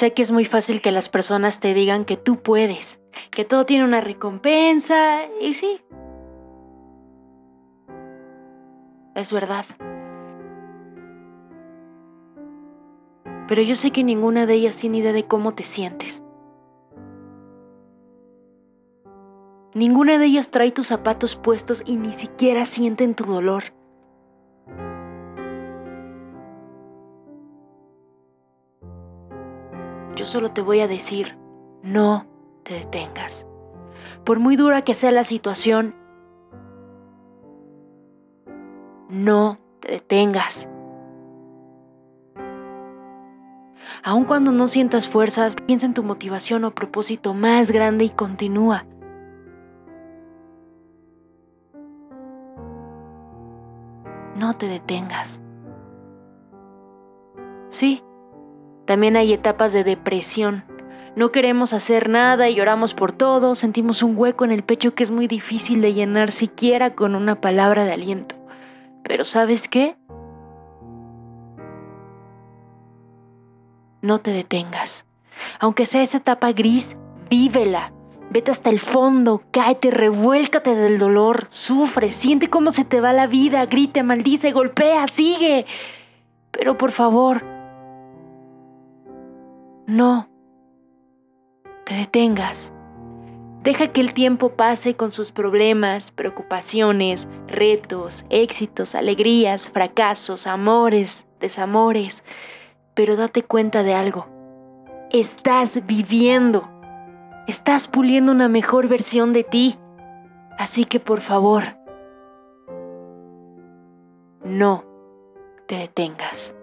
Sé que es muy fácil que las personas te digan que tú puedes, que todo tiene una recompensa, y sí. Es verdad. Pero yo sé que ninguna de ellas tiene idea de cómo te sientes. Ninguna de ellas trae tus zapatos puestos y ni siquiera sienten tu dolor. Yo solo te voy a decir, no te detengas. Por muy dura que sea la situación, no te detengas. Aun cuando no sientas fuerzas, piensa en tu motivación o propósito más grande y continúa. no te detengas. Sí, también hay etapas de depresión. No queremos hacer nada y lloramos por todo, sentimos un hueco en el pecho que es muy difícil de llenar siquiera con una palabra de aliento. Pero ¿sabes qué? No te detengas. Aunque sea esa etapa gris, vívela. Vete hasta el fondo, cáete, revuélcate del dolor, sufre, siente cómo se te va la vida, grite, maldice, golpea, sigue. Pero por favor, no te detengas. Deja que el tiempo pase con sus problemas, preocupaciones, retos, éxitos, alegrías, fracasos, amores, desamores. Pero date cuenta de algo. Estás viviendo Estás puliendo una mejor versión de ti. Así que por favor, no te detengas.